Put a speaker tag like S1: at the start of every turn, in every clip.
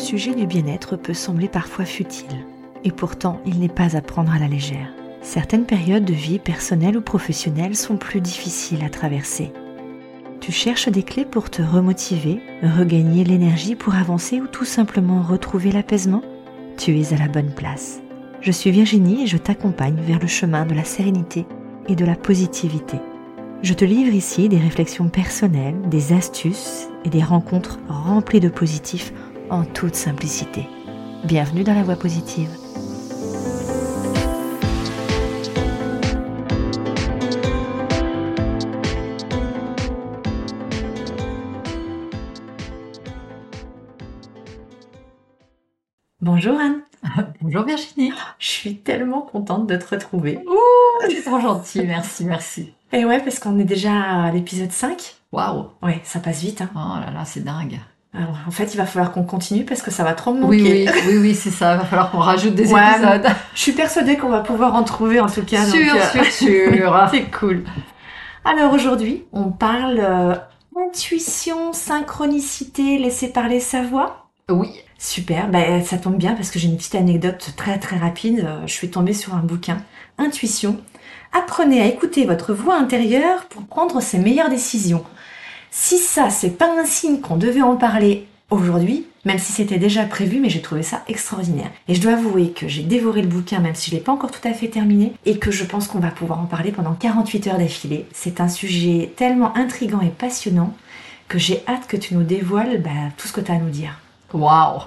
S1: sujet du bien-être peut sembler parfois futile. Et pourtant, il n'est pas à prendre à la légère. Certaines périodes de vie personnelle ou professionnelle sont plus difficiles à traverser. Tu cherches des clés pour te remotiver, regagner l'énergie pour avancer ou tout simplement retrouver l'apaisement? Tu es à la bonne place. Je suis Virginie et je t'accompagne vers le chemin de la sérénité et de la positivité. Je te livre ici des réflexions personnelles, des astuces et des rencontres remplies de positifs en toute simplicité. Bienvenue dans la voie positive. Bonjour Anne.
S2: Bonjour Virginie.
S1: Je suis tellement contente de te retrouver.
S2: Ouh, c'est trop gentil, merci, merci.
S1: Et ouais, parce qu'on est déjà à l'épisode 5.
S2: Waouh.
S1: Ouais, ça passe vite. Hein.
S2: Oh là là, c'est dingue.
S1: Alors, en fait, il va falloir qu'on continue parce que ça va trop me manquer.
S2: Oui, oui, oui, oui c'est ça. Il va falloir qu'on rajoute des épisodes.
S1: Je suis persuadée qu'on va pouvoir en trouver en tout cas.
S2: Sûr, donc, sûr, sûr.
S1: c'est cool. Alors aujourd'hui, on parle euh, intuition, synchronicité, laisser parler sa voix.
S2: Oui.
S1: Super, ben, ça tombe bien parce que j'ai une petite anecdote très très rapide. Je suis tombée sur un bouquin, Intuition. Apprenez à écouter votre voix intérieure pour prendre ses meilleures décisions. Si ça, c'est pas un signe qu'on devait en parler aujourd'hui, même si c'était déjà prévu, mais j'ai trouvé ça extraordinaire. Et je dois avouer que j'ai dévoré le bouquin, même si je l'ai pas encore tout à fait terminé, et que je pense qu'on va pouvoir en parler pendant 48 heures d'affilée. C'est un sujet tellement intrigant et passionnant que j'ai hâte que tu nous dévoiles bah, tout ce que tu as à nous dire.
S2: Waouh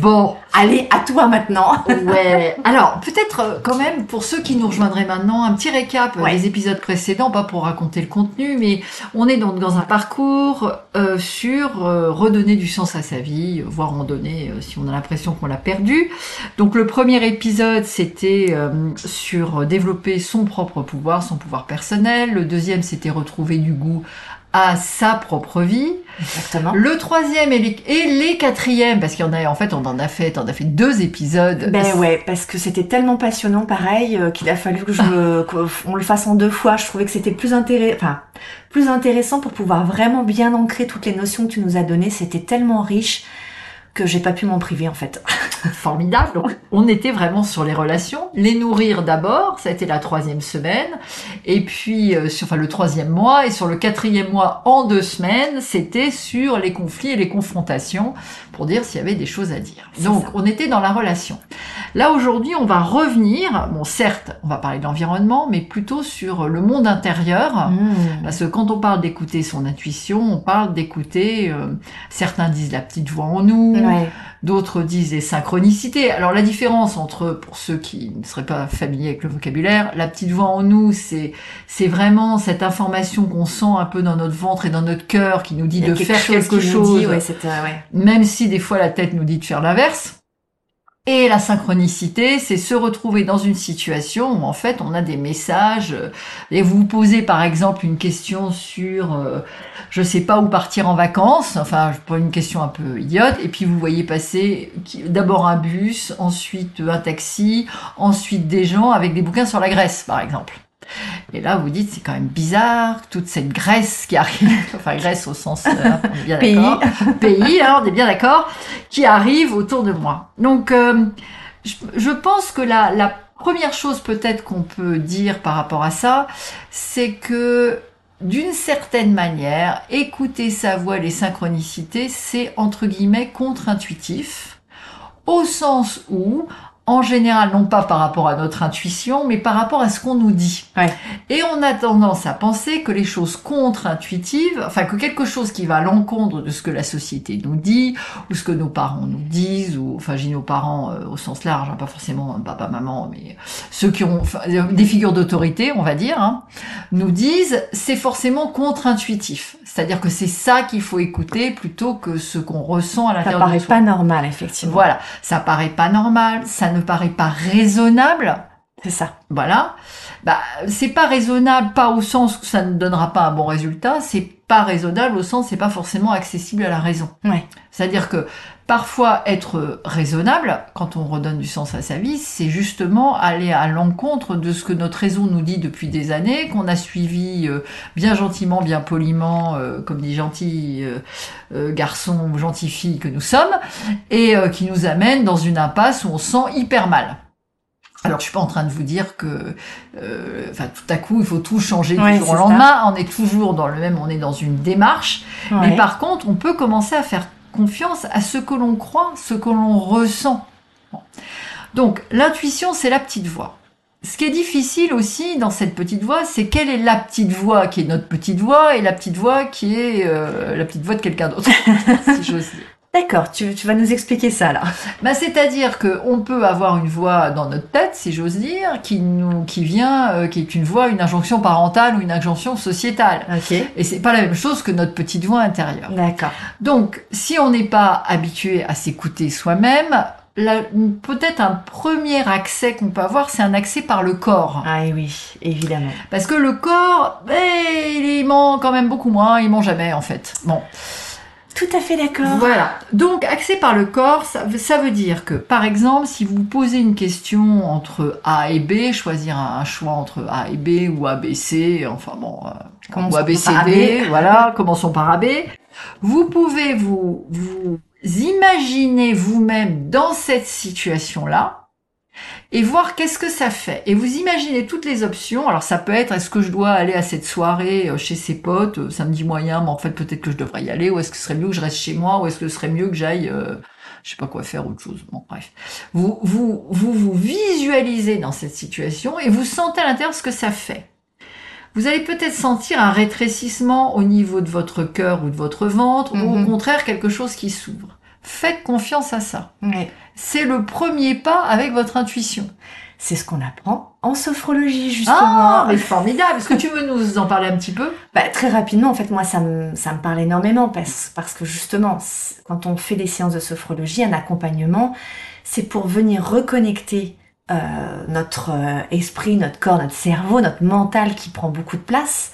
S2: Bon,
S1: allez, à toi maintenant.
S2: ouais. Alors, peut-être euh, quand même pour ceux qui nous rejoindraient maintenant, un petit récap des épisodes précédents, pas pour raconter le contenu, mais on est donc dans un parcours euh, sur euh, redonner du sens à sa vie, voire en donner si on a l'impression qu'on l'a perdu. Donc le premier épisode, c'était sur développer son propre pouvoir, son pouvoir personnel. Le deuxième, c'était retrouver du goût à sa propre vie.
S1: Exactement.
S2: Le troisième et les, et les quatrièmes, parce qu'il y en a, en fait, on en a fait, on a fait deux épisodes.
S1: Ben ouais, parce que c'était tellement passionnant, pareil, euh, qu'il a fallu que je, qu'on le fasse en deux fois. Je trouvais que c'était plus intéressant, enfin, plus intéressant pour pouvoir vraiment bien ancrer toutes les notions que tu nous as données. C'était tellement riche que j'ai pas pu m'en priver en fait.
S2: Formidable. Donc on était vraiment sur les relations, les nourrir d'abord, ça a été la troisième semaine, et puis euh, sur enfin le troisième mois et sur le quatrième mois en deux semaines, c'était sur les conflits et les confrontations pour dire s'il y avait des choses à dire. Donc on était dans la relation. Là aujourd'hui on va revenir, bon certes on va parler de l'environnement, mais plutôt sur le monde intérieur, mmh. parce que quand on parle d'écouter son intuition, on parle d'écouter, euh, certains disent la petite voix en nous. D'autres disent les synchronicités. Alors la différence entre, pour ceux qui ne seraient pas familiers avec le vocabulaire, la petite voix en nous, c'est c'est vraiment cette information qu'on sent un peu dans notre ventre et dans notre cœur qui nous dit de faire quelque chose, même si des fois la tête nous dit de faire l'inverse. Et la synchronicité, c'est se retrouver dans une situation où en fait on a des messages euh, et vous posez par exemple une question sur euh, je sais pas où partir en vacances, enfin une question un peu idiote et puis vous voyez passer d'abord un bus, ensuite un taxi, ensuite des gens avec des bouquins sur la Grèce par exemple. Et là, vous dites, c'est quand même bizarre, toute cette Grèce qui arrive, enfin Grèce au sens, euh, on est bien d'accord, pays, hein, on est bien d'accord, qui arrive autour de moi. Donc, euh, je, pense que la, la première chose peut-être qu'on peut dire par rapport à ça, c'est que d'une certaine manière, écouter sa voix, les synchronicités, c'est entre guillemets contre-intuitif, au sens où en général, non pas par rapport à notre intuition, mais par rapport à ce qu'on nous dit. Et on a tendance à penser que les choses contre-intuitives, enfin que quelque chose qui va à l'encontre de ce que la société nous dit, ou ce que nos parents nous disent, ou enfin j'ai nos parents euh, au sens large, hein, pas forcément papa, maman, mais ceux qui ont des figures d'autorité, on va dire, hein, nous disent, c'est forcément contre-intuitif. C'est-à-dire que c'est ça qu'il faut écouter plutôt que ce qu'on ressent à l'intérieur
S1: de soi. Ça paraît pas normal, effectivement.
S2: Voilà, ça paraît pas normal, ça ne paraît pas raisonnable.
S1: C'est ça.
S2: Voilà. Bah, c'est pas raisonnable, pas au sens où ça ne donnera pas un bon résultat, c'est pas raisonnable au sens c'est pas forcément accessible à la raison.
S1: Ouais.
S2: C'est-à-dire que parfois être raisonnable, quand on redonne du sens à sa vie, c'est justement aller à l'encontre de ce que notre raison nous dit depuis des années, qu'on a suivi euh, bien gentiment, bien poliment, euh, comme des gentils euh, garçons ou gentilles filles que nous sommes, et qui nous amène dans une impasse où on se sent hyper mal. Alors, je suis pas en train de vous dire que, euh, enfin, tout à coup, il faut tout changer du jour au lendemain. On est toujours dans le même, on est dans une démarche. Mais par contre, on peut commencer à faire confiance à ce que l'on croit, ce que l'on ressent. Donc, l'intuition, c'est la petite voix. Ce qui est difficile aussi dans cette petite voix, c'est quelle est la petite voix qui est notre petite voix et la petite voix qui est euh, la petite voix de quelqu'un d'autre, si j'ose dire.
S1: D'accord, tu, vas nous expliquer ça là.
S2: Bah, c'est-à-dire qu'on peut avoir une voix dans notre tête, si j'ose dire, qui nous, qui vient, euh, qui est une voix, une injonction parentale ou une injonction sociétale.
S1: Ok.
S2: Et c'est pas la même chose que notre petite voix intérieure.
S1: D'accord.
S2: Donc, si on n'est pas habitué à s'écouter soi-même, peut-être un premier accès qu'on peut avoir, c'est un accès par le corps.
S1: Ah oui, évidemment.
S2: Parce que le corps, ben, il ment quand même beaucoup moins, il ment jamais en fait. Bon.
S1: Tout à fait d'accord.
S2: Voilà. Donc, accès par le corps, ça, veut dire que, par exemple, si vous posez une question entre A et B, choisir un, choix entre A et B ou A, B, C, enfin bon, euh, ou A, B, C, D, voilà, commençons par A, B. Vous pouvez vous, vous imaginer vous-même dans cette situation-là, et voir qu'est-ce que ça fait. Et vous imaginez toutes les options. Alors ça peut être est-ce que je dois aller à cette soirée euh, chez ses potes, euh, samedi moyen, mais en fait peut-être que je devrais y aller, ou est-ce que ce serait mieux que je reste chez moi, ou est-ce que ce serait mieux que j'aille, euh, je sais pas quoi faire, autre chose. Bon bref, vous vous vous vous visualisez dans cette situation et vous sentez à l'intérieur ce que ça fait. Vous allez peut-être sentir un rétrécissement au niveau de votre cœur ou de votre ventre, ou au mhm. contraire quelque chose qui s'ouvre. Faites confiance à ça. C'est le premier pas avec votre intuition.
S1: C'est ce qu'on apprend en sophrologie, justement.
S2: Ah, mais formidable. Est-ce que tu veux nous en parler un petit peu?
S1: Bah, Très rapidement, en fait, moi, ça me, ça me parle énormément parce, parce que justement, quand on fait des séances de sophrologie, un accompagnement, c'est pour venir reconnecter euh, notre euh, esprit, notre corps, notre cerveau, notre mental qui prend beaucoup de place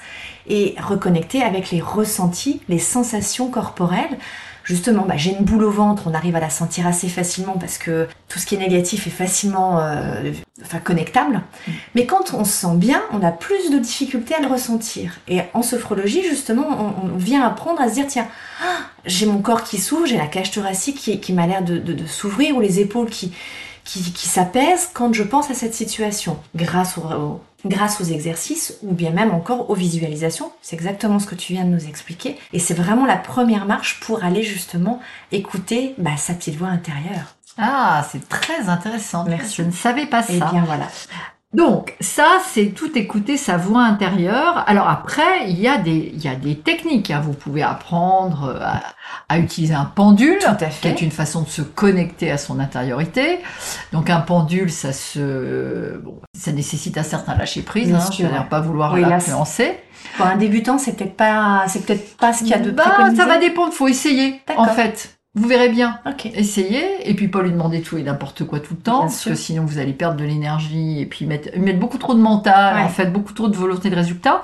S1: et reconnecter avec les ressentis, les sensations corporelles justement, bah, j'ai une boule au ventre, on arrive à la sentir assez facilement parce que tout ce qui est négatif est facilement euh, enfin, connectable. Mm. Mais quand on se sent bien, on a plus de difficultés à le ressentir. Et en sophrologie, justement, on, vient apprendre à se dire, tiens, ah, j'ai mon corps qui s'ouvre, j'ai la cage thoracique qui, qui m'a l'air de, de, de s'ouvrir ou les épaules qui, qui, qui s'apaisent quand je pense à cette situation, grâce au, grâce aux exercices ou bien même encore aux visualisations. C'est exactement ce que tu viens de nous expliquer. Et c'est vraiment la première marche pour aller justement écouter bah, sa petite voix intérieure.
S2: Ah, c'est très intéressant.
S1: Merci.
S2: Je ne savais pas
S1: eh
S2: ça.
S1: Eh bien voilà.
S2: Donc ça, c'est tout écouter sa voix intérieure. Alors après, il y a des, il y a des techniques. Hein. Vous pouvez apprendre à, à utiliser un pendule, qui est une façon de se connecter à son intériorité. Donc un pendule, ça se, bon, ça nécessite un certain lâcher prise, hein, c'est-à-dire pas vouloir l'influencer.
S1: Pour un débutant, c'est peut-être pas, c'est peut-être pas ce qu'il y a de
S2: bah, Ça va dépendre, faut essayer. En fait, vous verrez bien. Essayez, et puis pas lui demander tout et n'importe quoi tout le temps, parce que sinon vous allez perdre de l'énergie et puis mettre, mettre beaucoup trop de mental, en fait, beaucoup trop de volonté de résultat.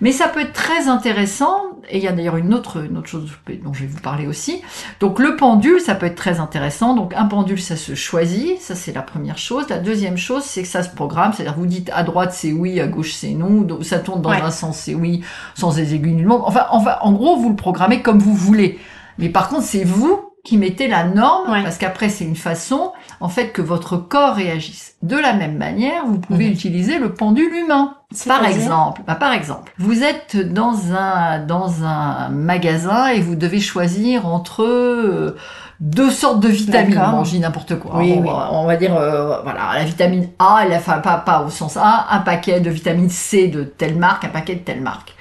S2: Mais ça peut être très intéressant, et il y a d'ailleurs une autre, une autre chose dont je vais vous parler aussi. Donc le pendule, ça peut être très intéressant. Donc un pendule, ça se choisit, ça c'est la première chose. La deuxième chose, c'est que ça se programme, c'est-à-dire vous dites à droite c'est oui, à gauche c'est non, donc ça tourne dans un sens c'est oui, sans les aiguilles monde. Enfin, enfin, en gros, vous le programmez comme vous voulez. Mais par contre, c'est vous qui mettez la norme, parce qu'après c'est une façon, en fait, que votre corps réagisse. De la même manière, vous pouvez mhm. utiliser le pendule humain. Par exemple, bah, par exemple, vous êtes dans un dans un magasin et vous devez choisir entre euh, deux sortes de vitamines. Bon, je n'importe quoi.
S1: Oui,
S2: on, Va, dire, euh, voilà, la vitamine A, elle, enfin, pas, pas au sens A, un paquet de vitamine C de telle marque, un paquet de telle marque.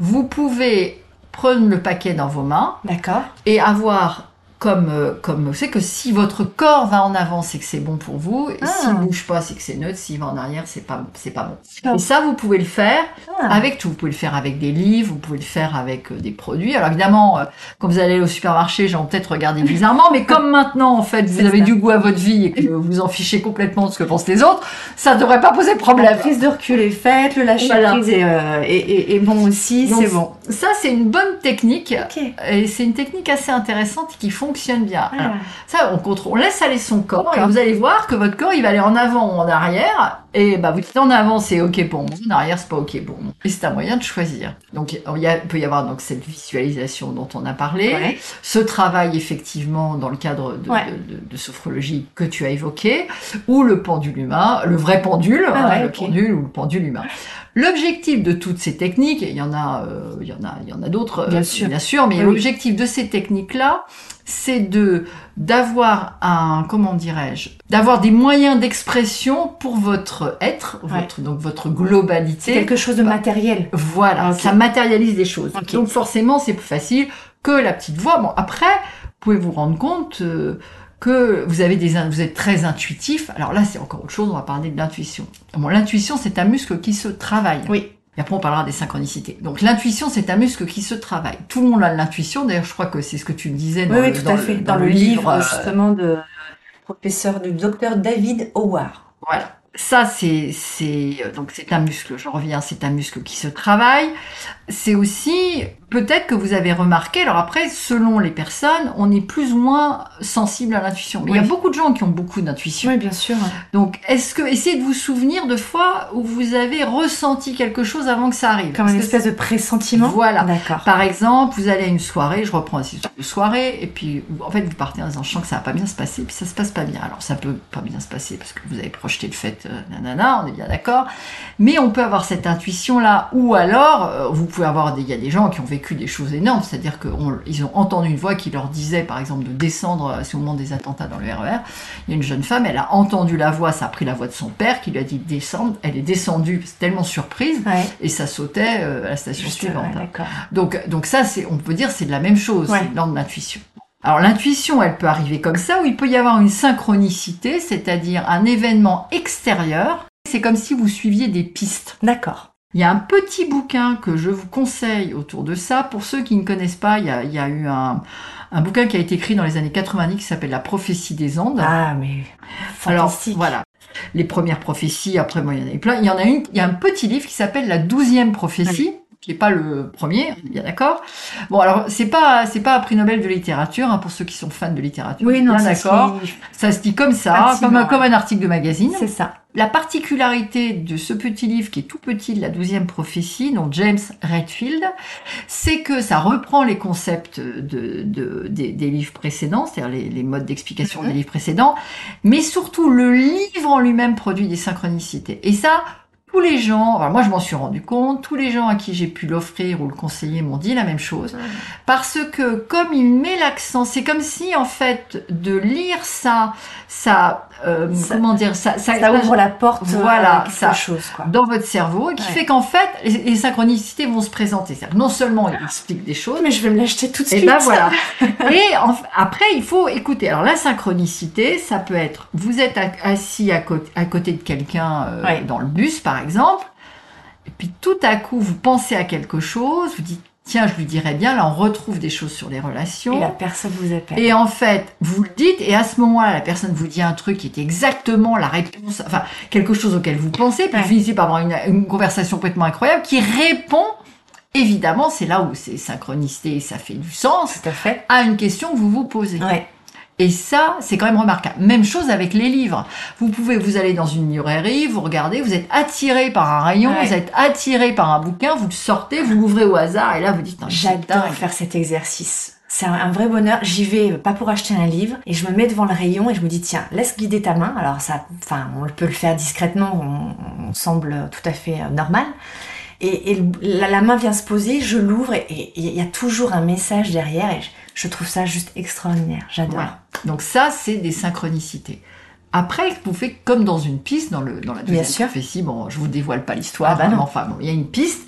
S2: Vous pouvez prendre le paquet dans vos mains.
S1: D'accord.
S2: Et avoir comme, euh, comme c'est que si votre corps va en avant, c'est que c'est bon pour vous. Et
S1: Ah.
S2: s'il bouge pas, c'est que c'est neutre. S'il va en arrière, c'est pas, c'est pas bon.
S1: Ah.
S2: Et ça, vous pouvez le faire
S1: Ah.
S2: avec tout. Vous pouvez le faire avec des livres, vous pouvez le faire avec euh, des produits. Alors évidemment, euh, quand vous allez au supermarché, j'en peut-être regarder bizarrement, mais comme maintenant, en fait, vous avez
S1: ça.
S2: du goût à votre vie et que vous en fichez complètement de ce que pensent les autres, ça ne devrait pas poser de
S1: La
S2: problème.
S1: prise de recul est faite, le lâcher
S2: Voilà.
S1: prise est, euh, est- est- est bon aussi, c'est bon.
S2: Ça, c'est une bonne technique.
S1: Ok.
S2: Et c'est une technique assez intéressante qui fonctionne bien. Alors,
S1: Ah.
S2: Ça, on contrôle, on laisse aller son corps et vous allez voir que votre corps, il va aller en avant ou en arrière. Et bah, vous dites en avant, c'est ok pour moi, en arrière, c'est pas ok pour moi. Et c'est un moyen de choisir. Donc, il y a- peut y avoir donc cette visualisation dont on a parlé,
S1: Ouais.
S2: ce travail effectivement dans le cadre de,
S1: Ouais.
S2: de- de- de sophrologie que tu as évoqué, ou le pendule humain, le vrai pendule,
S1: Ah
S2: hein,
S1: ouais,
S2: le pendule ou le pendule humain. L'objectif de toutes ces techniques, et il y en a, euh, il y en a, il y en a d'autres, euh,
S1: Bien sûr.
S2: bien sûr, mais
S1: Oui.
S2: l'objectif de ces techniques-là, c'est de d'avoir un comment dirais-je d'avoir des moyens d'expression pour votre être
S1: Ouais.
S2: votre donc votre globalité
S1: quelque chose de matériel.
S2: voilà ça matérialise des choses
S1: Ok.
S2: donc forcément c'est plus facile que la petite voix bon après vous pouvez vous rendre compte euh, que vous avez des vous êtes très intuitif alors là c'est encore autre chose on va parler de l'intuition bon l'intuition c'est un muscle qui se travaille
S1: Oui.
S2: Et après, on parlera des synchronicités. Donc, l'intuition, c'est un muscle qui se travaille. Tout le monde a de l'intuition. D'ailleurs, je crois que c'est ce que tu me disais dans,
S1: Oui,
S2: le,
S1: tout
S2: dans
S1: à
S2: le-
S1: fait.
S2: dans
S1: Dans,
S2: le
S1: le livre,
S2: euh,
S1: justement, de professeur du docteur David Howard.
S2: Voilà. Ça, c'est, c'est, euh, donc c'est un muscle, je reviens, c'est un muscle qui se travaille. C'est aussi, peut-être que vous avez remarqué, alors après, selon les personnes, on est plus ou moins sensible à l'intuition. Mais il y a beaucoup de gens qui ont beaucoup d'intuition.
S1: Oui, bien sûr.
S2: Donc, est-ce que, essayez de vous souvenir de fois où vous avez ressenti quelque chose avant que ça arrive.
S1: Comme une espèce de pressentiment.
S2: Voilà.
S1: D'accord.
S2: Par exemple, vous allez à une soirée, je reprends aussi une soirée, et puis en fait vous partez en disant je sens que ça va pas bien se passer, puis ça se passe pas bien. Alors ça peut pas bien se passer parce que vous avez projeté le fait, euh, nanana, on est bien d'accord. Mais on peut avoir cette intuition là, ou alors euh, vous pouvez avoir des, il y a des gens qui ont vécu des choses énormes, c'est-à-dire qu'ils ont entendu une voix qui leur disait par exemple de descendre, euh, c'est au moment des attentats dans le RER. Il y a une jeune femme, elle a entendu la voix, ça a pris la voix de son père qui lui a dit de descendre, elle est descendue, c'est tellement surprise,
S1: Ouais.
S2: et ça sautait euh, à la station
S1: Juste,
S2: suivante.
S1: ouais.
S2: Donc, donc ça, c'est, on peut dire, c'est de la même chose,
S1: Ouais.
S2: c'est de l'intuition. Alors l'intuition, elle peut arriver comme ça, ou il peut y avoir une synchronicité, c'est-à-dire un événement extérieur. C'est comme si vous suiviez des pistes.
S1: D'accord.
S2: Il y a un petit bouquin que je vous conseille autour de ça. Pour ceux qui ne connaissent pas, il y a, il y a eu un, un bouquin qui a été écrit dans les années 90 qui s'appelle La prophétie des Andes.
S1: Ah, mais
S2: Alors, voilà. Les premières prophéties, après, moi, il y en a eu plein. Il y en a une, il y a un petit livre qui s'appelle La douzième prophétie, qui n'est pas le premier, on est bien d'accord. Bon, alors, c'est pas, c'est pas un prix Nobel de littérature, hein, pour ceux qui sont fans de littérature.
S1: Oui, non,
S2: d'accord. Ça se dit comme ça, comme, un-
S1: ouais.
S2: comme un article de magazine.
S1: C'est ça.
S2: La particularité de ce petit livre qui est tout petit de la douzième prophétie, dont James Redfield, c'est que ça reprend les concepts de, de- des, des livres précédents, c'est-à-dire les, les modes d'explication
S1: Mhm.
S2: des livres précédents, mais surtout le livre en lui-même produit des synchronicités. Et ça, tous les gens, moi je m'en suis rendu compte, tous les gens à qui j'ai pu l'offrir ou le conseiller m'ont dit la même chose, parce que comme il met l'accent, c'est comme si en fait de lire ça, ça, euh,
S1: Ça-
S2: comment dire, ça, ça,
S1: Ça ouvre la porte
S2: Voilà,
S1: à quelque
S2: ça.
S1: chose, quoi.
S2: dans votre cerveau et qui
S1: Ouais.
S2: fait qu'en fait les, les synchronicités vont se présenter. C'est-à-dire non seulement il explique des choses,
S1: Mais je vais me l'acheter tout de
S2: et
S1: suite.
S2: ben voilà. Et en- après, il faut écouter. Alors la synchronicité, ça peut être vous êtes assis à côté, à côté de quelqu'un euh,
S1: Ouais.
S2: dans le bus, par exemple, et puis tout à coup vous pensez à quelque chose, vous dites tiens, je lui dirais bien. Là, on retrouve des choses sur les relations.
S1: Et la personne vous appelle.
S2: Et en fait, vous le dites, et à ce moment-là, la personne vous dit un truc qui est exactement la réponse, enfin, quelque chose auquel vous pensez, puis
S1: Ouais.
S2: vous finissez par avoir une, une conversation complètement incroyable qui répond, évidemment, c'est là où c'est synchronicité et ça fait du sens,
S1: Tout à fait.
S2: à une question que vous vous posez.
S1: Ouais.
S2: Et ça, c'est quand même remarquable. Même chose avec les livres. Vous pouvez, vous allez dans une librairie, vous regardez, vous êtes attiré par un rayon,
S1: Ouais.
S2: vous êtes attiré par un bouquin, vous le sortez, vous l'ouvrez au hasard, et là, vous dites,
S1: J'adore faire cet exercice. C'est un, vrai bonheur. J'y vais euh, pas pour acheter un livre et je me mets devant le rayon et je me dis tiens laisse guider ta main. Alors ça, enfin on peut le faire discrètement, on, on semble tout à fait euh, normal. Et, la, la main vient se poser, je l'ouvre et et il y a toujours un message derrière et je, je trouve ça juste extraordinaire. J'adore.
S2: Donc ça, c'est des synchronicités. après, vous faites comme dans une piste, dans, le, dans la deuxième
S1: Bien sûr.
S2: prophétie, bon, je vous dévoile pas l'histoire,
S1: Ah bah non.
S2: enfin, bon, il y a une piste.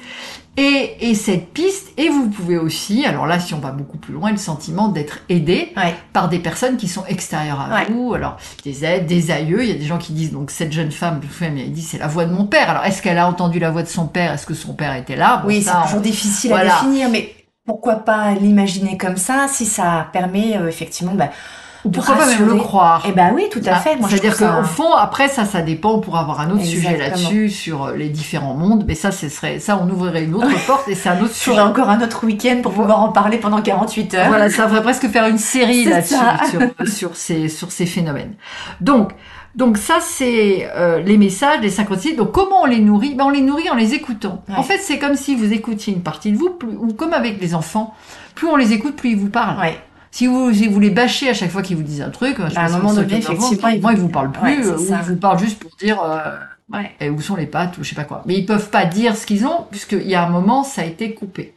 S2: Et, et cette piste, et vous pouvez aussi, alors là, si on va beaucoup plus loin, le sentiment d'être aidé
S1: Ouais.
S2: par des personnes qui sont extérieures à
S1: Ouais.
S2: vous. Alors, des aides, des aïeux. Il y a des gens qui disent, donc, cette jeune femme, elle dit, c'est la voix de mon père. Alors, est-ce qu'elle a entendu la voix de son père? Est-ce que son père était là? Bon,
S1: Oui, c'est toujours difficile
S2: voilà.
S1: à définir, mais pourquoi pas l'imaginer comme ça si ça permet euh, effectivement bah,
S2: on-
S1: de
S2: pourquoi pas même le croire?
S1: Eh ben oui, tout à
S2: Ah,
S1: fait.
S2: C'est-à-dire qu'au fond, après ça, ça dépend. On pourra avoir un autre sujet là-dessus sur euh, les différents mondes, mais ça, ce serait, ça, on ouvrirait une autre porte et c'est un autre sujet.
S1: encore un autre week-end pour pouvoir en parler pendant 48 heures.
S2: Voilà, ça ferait presque faire une série là-dessus sur, sur ces sur ces phénomènes. Donc donc ça c'est euh, les messages, les synchronicités. Donc comment on les nourrit? Ben on les nourrit en les écoutant.
S1: Ouais.
S2: En fait, c'est comme si vous écoutiez une partie de vous, plus, ou comme avec les enfants. Plus on les écoute, plus ils vous parlent.
S1: Ouais.
S2: Si vous, si vous les bâchez à chaque fois qu'ils vous disent un truc, je
S1: Bah, à un moment donné, effectivement, ils
S2: moi ils
S1: vous-
S2: parlent plus,
S1: Ouais,
S2: euh, ou ils vous parlent juste pour dire euh,
S1: Ouais.
S2: et où sont les pattes ou je sais pas quoi. Mais ils peuvent pas dire ce qu'ils ont puisqu'il y a un moment ça a été coupé.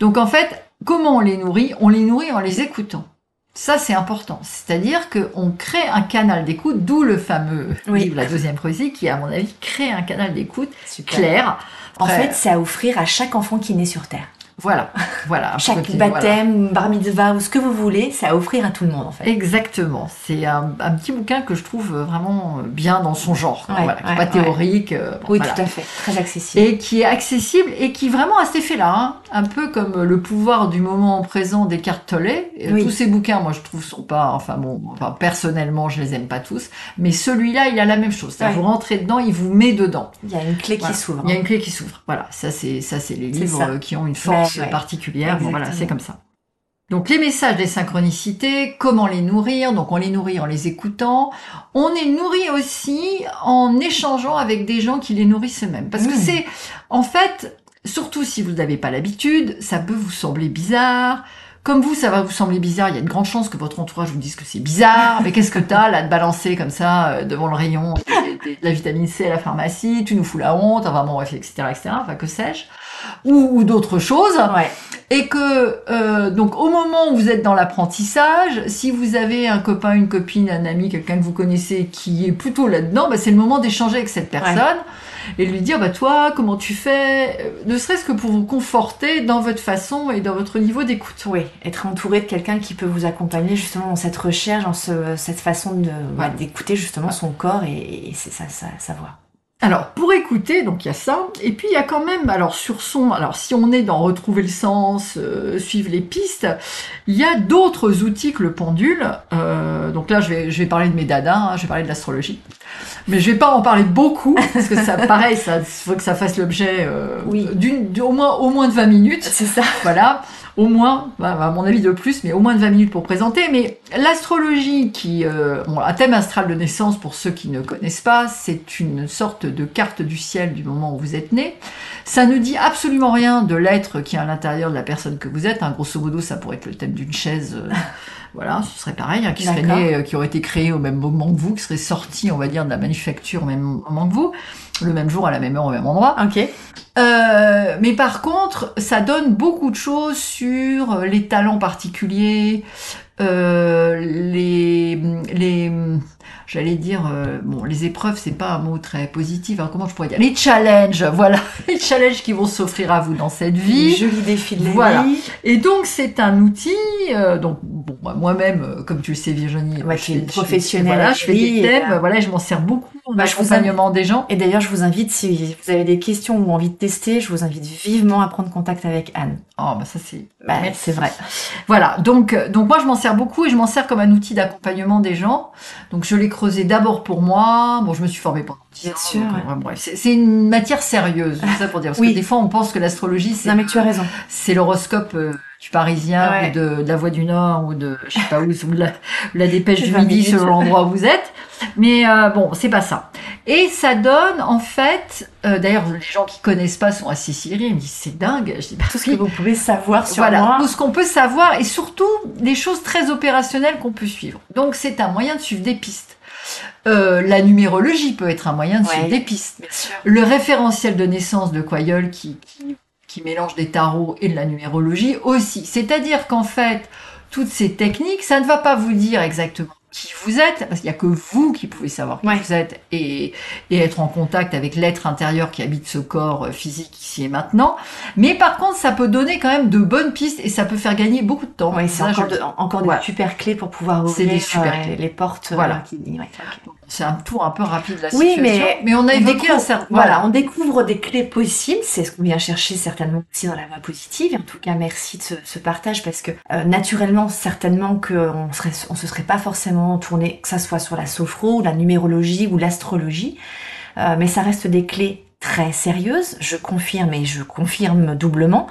S2: Donc en fait, comment on les nourrit? On les nourrit en les écoutant. Ça c'est important. C'est-à-dire qu'on crée un canal d'écoute, d'où le fameux
S1: Oui.
S2: livre La deuxième poésie qui à mon avis crée un canal d'écoute clair.
S1: En
S2: Après,
S1: fait, c'est à offrir à chaque enfant qui naît sur Terre.
S2: Voilà, voilà.
S1: Chaque
S2: petit- voilà.
S1: baptême, bar mitzvah ou ce que vous voulez, c'est à offrir à tout le monde en fait.
S2: Exactement. C'est un, un petit bouquin que je trouve vraiment bien dans son genre.
S1: Ouais,
S2: voilà, qui est
S1: ouais,
S2: pas
S1: ouais.
S2: théorique. euh, bon,
S1: Oui,
S2: voilà.
S1: tout à fait. Très accessible.
S2: et qui est accessible et qui vraiment a cet effet-là, hein. un peu comme le pouvoir du moment présent des cartes Tolle. Et
S1: Oui.
S2: Tous ces bouquins, moi je trouve, sont pas, enfin bon, enfin, personnellement je les aime pas tous, mais celui-là il a la même chose.
S1: Ouais.
S2: Vous rentrez dedans, il vous met dedans.
S1: Il y a une clé qui s'ouvre.
S2: Il y a une clé qui s'ouvre. Voilà, ça c'est ça c'est les livres
S1: ça.
S2: euh, qui ont une force
S1: Ouais.
S2: Bon, voilà, c'est comme ça. Donc les messages des synchronicités, comment les nourrir? Donc on les nourrit en les écoutant. On les nourrit aussi en échangeant avec des gens qui les nourrissent eux-mêmes. Parce que
S1: Mmh.
S2: c'est, en fait, surtout si vous n'avez pas l'habitude, ça peut vous sembler bizarre. Comme vous, ça va vous sembler bizarre, il y a de grandes chances que votre entourage vous dise que c'est bizarre. Mais qu'est-ce que t'as là de balancer comme ça euh, devant le rayon de, la vitamine C à la pharmacie Tu nous fous la honte, enfin bon, bref, etc., etc., enfin que sais-je ou, ou d'autres choses
S1: Ouais.
S2: et que euh, donc au moment où vous êtes dans l'apprentissage, si vous avez un copain, une copine, un ami, quelqu'un que vous connaissez qui est plutôt là-dedans, bah, c'est le moment d'échanger avec cette personne et lui dire bah toi comment tu fais, euh, ne serait-ce que pour vous conforter dans votre façon et dans votre niveau d'écoute.
S1: Oui, être entouré de quelqu'un qui peut vous accompagner justement dans cette recherche, dans ce- cette façon de
S2: Ouais.
S1: ouais, d'écouter justement son corps et, et c'est ça, ça, sa voix.
S2: Alors pour écouter, donc il y a ça, et puis il y a quand même, alors sur son, alors si on est dans retrouver le sens, euh, suivre les pistes, il y a d'autres outils que le pendule. Euh, donc là je vais, je vais parler de mes dadas, hein, je vais parler de l'astrologie, mais je vais pas en parler beaucoup parce que ça, pareil, ça faut que ça fasse l'objet euh,
S1: Oui.
S2: d'une, au moins, au moins de 20 minutes.
S1: C'est ça.
S2: Voilà, au moins, bah, à mon avis de plus, mais au moins de 20 minutes pour présenter. Mais l'astrologie, qui, euh, bon, un thème astral de naissance pour ceux qui ne connaissent pas, c'est une sorte de carte du ciel du moment où vous êtes né. Ça ne dit absolument rien de l'être qui est à l'intérieur de la personne que vous êtes. Hein. Grosso modo, ça pourrait être le thème d'une chaise. euh, voilà, ce serait pareil, hein, qui serait né, euh, qui aurait été créé au même moment que vous, qui serait sorti, on va dire, de la manufacture au même moment que vous, le même jour, à la même heure, au même endroit.
S1: Ok.
S2: Euh, mais par contre, ça donne beaucoup de choses sur les talents particuliers, euh, les, les, j'allais dire, euh, bon, les épreuves, c'est pas un mot très positif. hein, comment je pourrais dire? Les challenges, voilà, les challenges qui vont s'offrir à vous dans cette vie.
S1: Joli défi de la
S2: Voilà.
S1: vie.
S2: Et donc c'est un outil. euh, donc bon, bah, moi-même, euh, comme tu le sais, Virginie,
S1: Ouais,
S2: je fais-
S1: une
S2: je
S1: professionnelle
S2: Voilà, je fais des thèmes.
S1: là-
S2: Voilà, je m'en sers beaucoup en
S1: Bah, je vous
S2: accompagnement des gens.
S1: Et d'ailleurs, je vous invite, si vous avez des questions ou envie de tester, je vous invite vivement à prendre contact avec Anne.
S2: Oh, bah ça c'est.
S1: Bah, c'est vrai.
S2: Voilà, donc, donc moi je m'en sers beaucoup et je m'en sers comme un outil d'accompagnement des gens. Donc je l'ai creusé d'abord pour moi. Bon, je me suis formée pendant 10
S1: Bien
S2: ans,
S1: sûr,
S2: donc, bref, c'est c'est une matière sérieuse, c'est ça pour dire. Parce
S1: Oui.
S2: que des fois on pense que l'astrologie c'est
S1: Non, mais tu as raison.
S2: c'est l'horoscope euh, du Parisien
S1: Ouais.
S2: ou de, de la Voix du Nord ou de je sais pas où ou de la, ou la Dépêche du
S1: 20
S2: Midi
S1: minutes.
S2: selon l'endroit où vous êtes. Mais euh, bon, c'est pas ça. Et ça donne en fait, euh, d'ailleurs les gens qui connaissent pas sont assez sidérés, ils me disent c'est dingue. Je dis bah
S1: Tout ce que vous pouvez savoir sur
S2: Voilà,
S1: moi.
S2: tout ce qu'on peut savoir et surtout des choses très opérationnelles qu'on peut suivre. Donc c'est un moyen de suivre des pistes. Euh, la numérologie peut être un moyen de
S1: Ouais.
S2: suivre des pistes. Le référentiel de naissance de Quailleul qui, qui, qui mélange des tarots et de la numérologie aussi. C'est-à-dire qu'en fait, toutes ces techniques, ça ne va pas vous dire exactement qui vous êtes, parce qu'il n'y a que vous qui pouvez savoir qui vous êtes, et, et, être en contact avec l'être intérieur qui habite ce corps euh, physique ici et maintenant. Mais par contre, ça peut donner quand même de bonnes pistes et ça peut faire gagner beaucoup de temps.
S1: Oui, c'est encore, encore des super clés pour pouvoir ouvrir des super euh, les portes.
S2: Voilà. Qui... C'est un tour un peu rapide de la situation. Oui, mais, mais on a évoqué un certain...
S1: Voilà, on découvre des clés possibles. C'est ce qu'on vient chercher certainement aussi dans la voie positive. En tout cas, merci de ce, partage parce que euh, naturellement, certainement qu'on serait, on se serait pas forcément tourné, que ça soit sur la sophro, la numérologie ou l'astrologie. Euh, mais ça reste des clés très sérieuses, je confirme et je confirme doublement,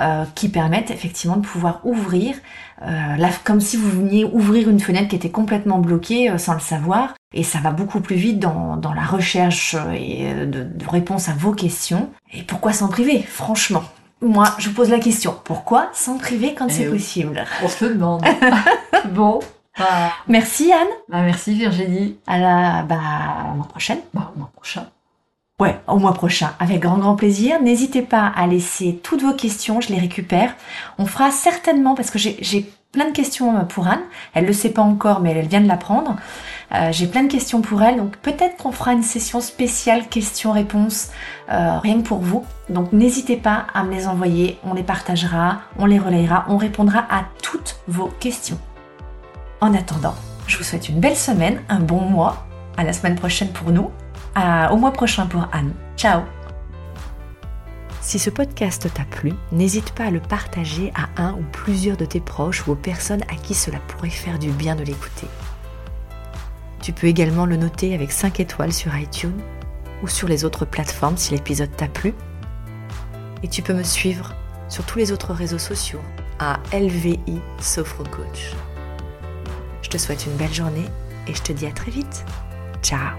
S1: euh, qui permettent effectivement de pouvoir ouvrir, euh, comme si vous veniez ouvrir une fenêtre qui était complètement bloquée sans le savoir, et ça va beaucoup plus vite dans, dans la recherche et de, de réponse à vos questions. Et pourquoi s'en priver, franchement? Moi, je vous pose la question, pourquoi s'en priver quand c'est possible?
S2: On se le demande. bon,
S1: bah, merci Anne.
S2: Bah, merci Virginie.
S1: À la bah, au mois prochain.
S2: Bah, au mois prochain.
S1: Ouais, au mois prochain, avec grand grand plaisir. N'hésitez pas à laisser toutes vos questions, je les récupère. On fera certainement, parce que j'ai plein de questions pour Anne, elle le sait pas encore, mais elle vient de l'apprendre. Euh, j'ai plein de questions pour elle, donc peut-être qu'on fera une session spéciale questions-réponses, euh, rien que pour vous. Donc n'hésitez pas à me les envoyer, on les partagera, on les relayera, on répondra à toutes vos questions. En attendant, je vous souhaite une belle semaine, un bon mois. À la semaine prochaine pour nous. Au mois prochain pour Anne. Ciao si ce podcast t'a plu, n'hésite pas à le partager à un ou plusieurs de tes proches ou aux personnes à qui cela pourrait faire du bien de l'écouter. Tu peux également le noter avec 5 étoiles sur iTunes ou sur les autres plateformes si l'épisode t'a plu. Et tu peux me suivre sur tous les autres réseaux sociaux à LVI Sophro Coach. Je te souhaite une belle journée et je te dis à très vite. Ciao